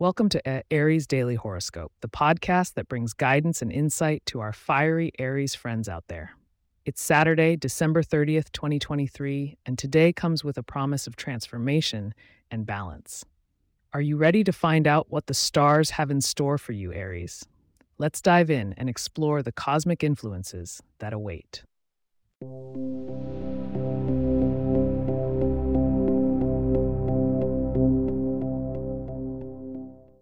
Welcome to Aries Daily Horoscope, the podcast that brings guidance and insight to our fiery Aries friends out there. It's Saturday, December 30th, 2023, and today comes with a promise of transformation and balance. Are you ready to find out what the stars have in store for you, Aries? Let's dive in and explore the cosmic influences that await.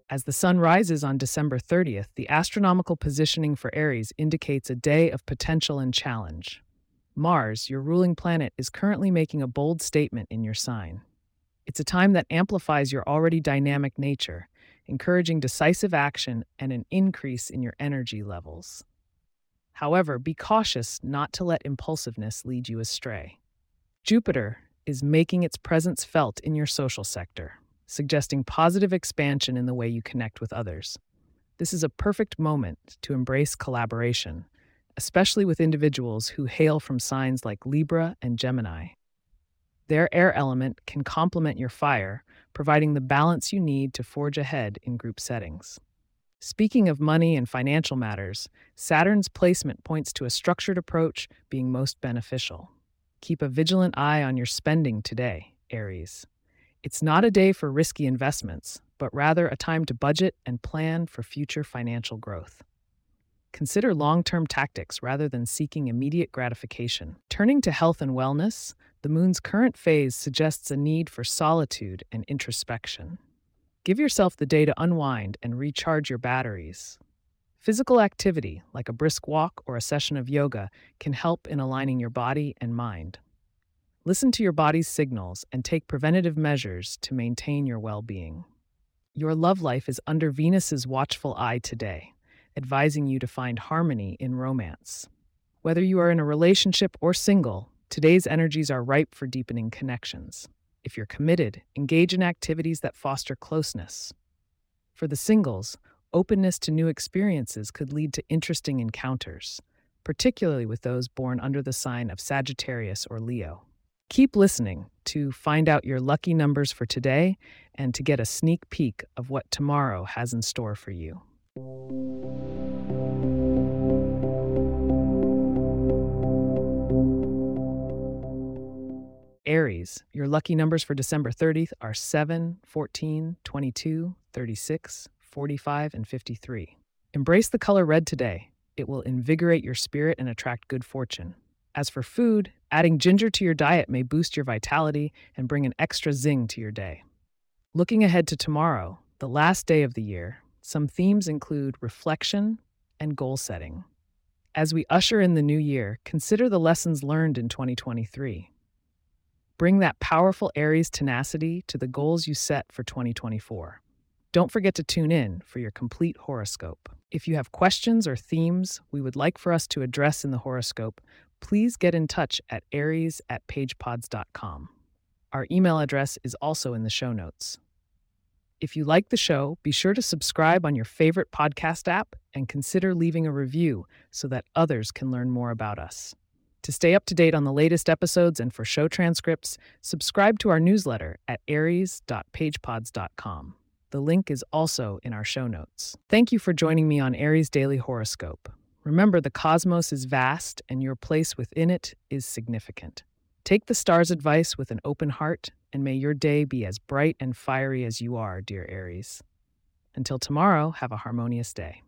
As the sun rises on December 30th, the astronomical positioning for Aries indicates a day of potential and challenge. Mars, your ruling planet, is currently making a bold statement in your sign. It's a time that amplifies your already dynamic nature, encouraging decisive action and an increase in your energy levels. However, be cautious not to let impulsiveness lead you astray. Jupiter is making its presence felt in your social sector, suggesting positive expansion in the way you connect with others. This is a perfect moment to embrace collaboration, especially with individuals who hail from signs like Libra and Gemini. Their air element can complement your fire, providing the balance you need to forge ahead in group settings. Speaking of money and financial matters, Saturn's placement points to a structured approach being most beneficial. Keep a vigilant eye on your spending today, Aries. It's not a day for risky investments, but rather a time to budget and plan for future financial growth. Consider long term tactics rather than seeking immediate gratification. Turning to health and wellness, the moon's current phase suggests a need for solitude and introspection. Give yourself the day to unwind and recharge your batteries. Physical activity, like a brisk walk or a session of yoga, can help in aligning your body and mind. Listen to your body's signals and take preventative measures to maintain your well being. Your love life is under Venus's watchful eye today, advising you to find harmony in romance. Whether you are in a relationship or single, Today's energies are ripe for deepening connections. If you're committed, engage in activities that foster closeness. For the singles, openness to new experiences could lead to interesting encounters, particularly with those born under the sign of Sagittarius or Leo. Keep listening to find out your lucky numbers for today and to get a sneak peek of what tomorrow has in store for you. Aries, your lucky numbers for December 30th are 7, 14, 22, 36, 45, and 53. Embrace the color red today. It will invigorate your spirit and attract good fortune. As for food, adding ginger to your diet may boost your vitality and bring an extra zing to your day. Looking ahead to tomorrow, the last day of the year, some themes include reflection and goal setting. As we usher in the new year, consider the lessons learned in 2023 Bring that powerful Aries tenacity to the goals you set for 2024. Don't forget to tune in for your complete horoscope. If you have questions or themes we would like for us to address in the horoscope, please get in touch at aries at pagepods.com. Our email address is also in the show notes. If you like the show, be sure to subscribe on your favorite podcast app and consider leaving a review so that others can learn more about us. To stay up to date on the latest episodes and for show transcripts, subscribe to our newsletter at aries.pagepods.com. The link is also in our show notes. Thank you for joining me on Aries Daily Horoscope. Remember, the cosmos is vast and your place within it is significant. Take the stars' advice with an open heart, and may your day be as bright and fiery as you are, dear Aries. Until tomorrow, have a harmonious day.